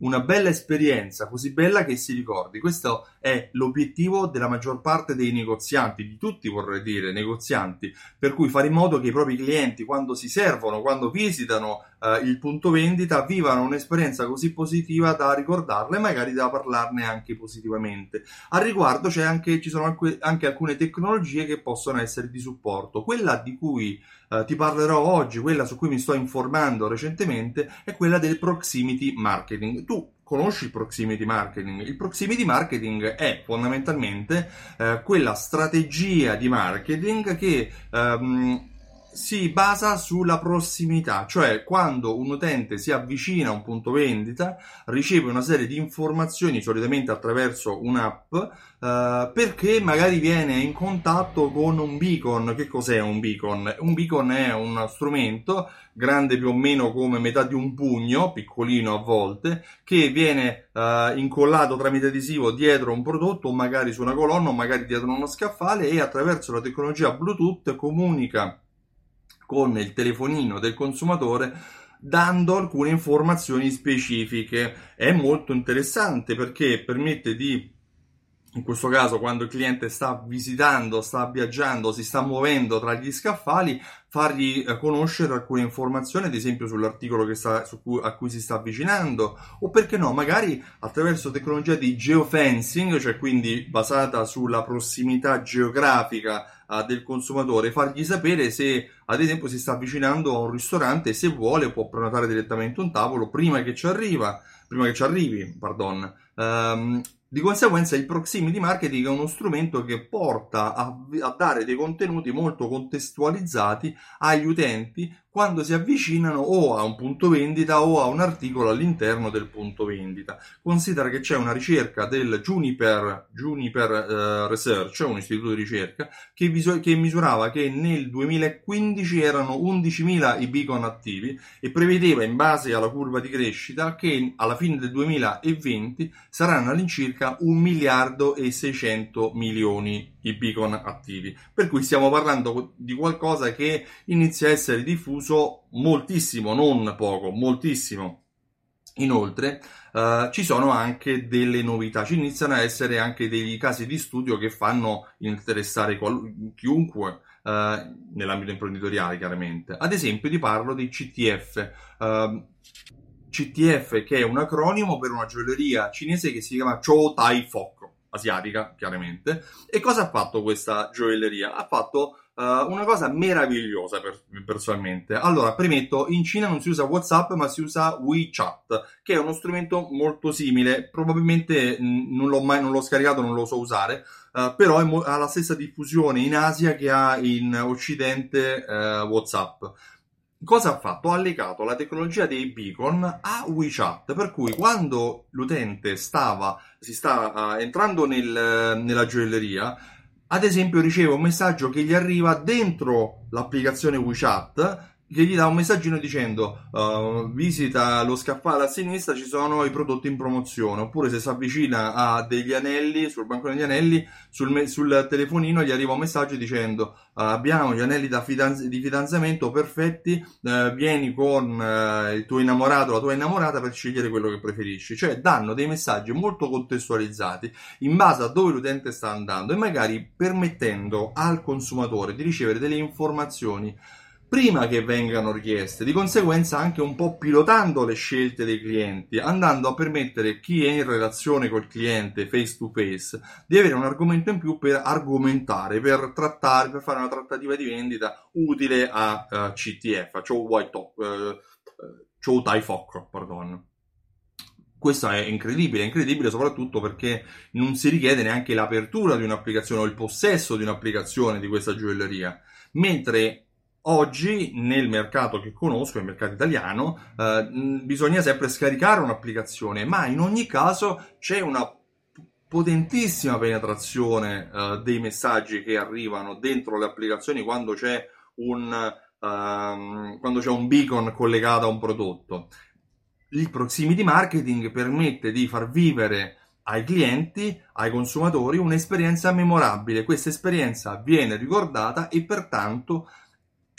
Una bella esperienza, così bella che si ricordi. Questo è l'obiettivo della maggior parte dei negozianti, di tutti vorrei dire, negozianti, per cui fare in modo che i propri clienti, quando si servono, quando visitano eh, il punto vendita, vivano un'esperienza così positiva da ricordarla e magari da parlarne anche positivamente. Al riguardo anche, ci sono anche, anche alcune tecnologie che possono essere di supporto. Quella di cui eh, ti parlerò oggi, quella su cui mi sto informando recentemente, è quella del proximity marketing. Tu conosci il proximity marketing? Il proximity marketing è fondamentalmente eh, quella strategia di marketing che ehm, si basa sulla prossimità, cioè quando un utente si avvicina a un punto vendita riceve una serie di informazioni, solitamente attraverso un'app, eh, perché magari viene in contatto con un beacon. Che cos'è un beacon? Un beacon è uno strumento grande più o meno come metà di un pugno, piccolino a volte, che viene eh, incollato tramite adesivo dietro un prodotto, magari su una colonna, o magari dietro uno scaffale e attraverso la tecnologia Bluetooth comunica con il telefonino del consumatore dando alcune informazioni specifiche. È molto interessante perché permette di in questo caso quando il cliente sta visitando, sta viaggiando, si sta muovendo tra gli scaffali, fargli eh, conoscere alcune informazioni, ad esempio sull'articolo sta, su cui, a cui si sta avvicinando, o perché no, magari attraverso tecnologia di geofencing, cioè quindi basata sulla prossimità geografica uh, del consumatore, fargli sapere se ad esempio si sta avvicinando a un ristorante e se vuole può prenotare direttamente un tavolo prima che ci arriva, prima che ci arrivi, pardon. Um, di conseguenza il proximity marketing è uno strumento che porta a, a, dare dei contenuti molto contestualizzati agli utenti quando si avvicinano o a un punto vendita o a un articolo all'interno del punto vendita. Considera che c'è una ricerca del Juniper, Juniper eh, Research, un istituto di ricerca, che, visu- che, misurava che nel 2015 erano 11.000 i beacon attivi e prevedeva in base alla curva di crescita che alla fine del 2020 saranno all'incirca 1 miliardo e 600 milioni i beacon attivi. Per cui stiamo parlando di qualcosa che inizia a essere diffuso moltissimo, non poco, moltissimo. Inoltre uh, ci sono anche delle novità, ci iniziano a essere anche dei casi di studio che fanno interessare qual- chiunque uh, nell'ambito imprenditoriale chiaramente. Ad esempio ti parlo di CTF. Ehm, CTF che è un acronimo per una gioielleria cinese che si chiama Chou Tai Fok asiatica, chiaramente. E cosa ha fatto questa gioielleria? Ha fatto uh, una cosa meravigliosa per, personalmente. Allora, premetto, in Cina non si usa WhatsApp, ma si usa WeChat, che è uno strumento molto simile. Probabilmente mh, non l'ho mai non l'ho scaricato, non lo so usare, uh, però mo- ha la stessa diffusione in Asia che ha in Occidente uh, WhatsApp cosa ha fatto? Ha legato la tecnologia dei beacon a WeChat, per cui quando l'utente stava, si sta uh, entrando nel, nella gioielleria, ad esempio riceve un messaggio che gli arriva dentro l'applicazione WeChat che gli dà un messaggino dicendo uh, visita lo scaffale a sinistra ci sono i prodotti in promozione. Oppure se si avvicina a degli anelli sul banco degli anelli sul, me- sul telefonino gli arriva un messaggio dicendo uh, abbiamo gli anelli fidanz- di fidanzamento perfetti uh, vieni con il tuo innamorato la tua innamorata per scegliere quello che preferisci. Cioè danno dei messaggi molto contestualizzati in base a dove l'utente sta andando e magari permettendo al consumatore di ricevere delle informazioni prima che vengano richieste, di conseguenza anche un po' pilotando le scelte dei clienti, andando a permettere a chi è in relazione col cliente face to face di avere un argomento in più per argomentare, per trattare, per fare una trattativa di vendita utile a uh, CTF, a Chow White Talk, uh, Chow Tai Foc, pardon. Questo è incredibile, incredibile soprattutto perché non si richiede neanche l'apertura di un'applicazione o il possesso di un'applicazione di questa gioielleria, mentre Oggi nel mercato che conosco, il mercato italiano, eh, bisogna sempre scaricare un'applicazione, ma in ogni caso c'è una potentissima penetrazione eh, dei messaggi che arrivano dentro le applicazioni quando c'è un, um, quando c'è un beacon collegato a un prodotto. Il proximity marketing permette di far vivere ai clienti, ai consumatori, un'esperienza memorabile. Questa esperienza viene ricordata e pertanto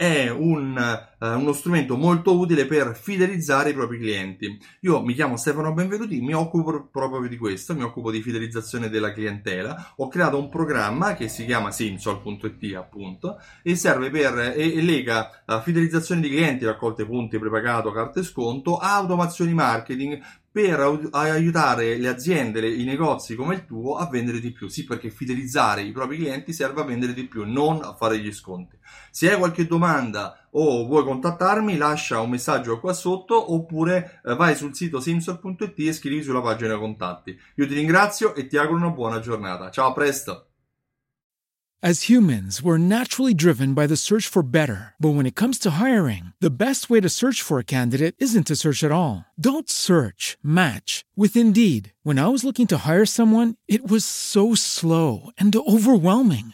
è un, uh, uno strumento molto utile per fidelizzare i propri clienti. Io mi chiamo Stefano Benvenuti, mi occupo proprio di questo, mi occupo di fidelizzazione della clientela. Ho creato un programma che si chiama simsol.it appunto e serve per e, e lega uh, fidelizzazione di clienti, raccolte punti, prepagato, carte sconto, automazioni marketing per aiutare le aziende, i negozi come il tuo a vendere di più. Sì, perché fidelizzare i propri clienti serve a vendere di più, non a fare gli sconti. Se hai qualche domanda o vuoi contattarmi, lascia un messaggio qua sotto oppure eh, vai sul sito simsol.it e scrivi sulla pagina contatti. Io ti ringrazio e ti auguro una buona giornata. Ciao, a presto! As humans, we're naturally driven by the search for better. But when it comes to hiring, the best way to search for a candidate isn't to search at all. Don't search, match with Indeed. When I was looking to hire someone, it was so slow and overwhelming.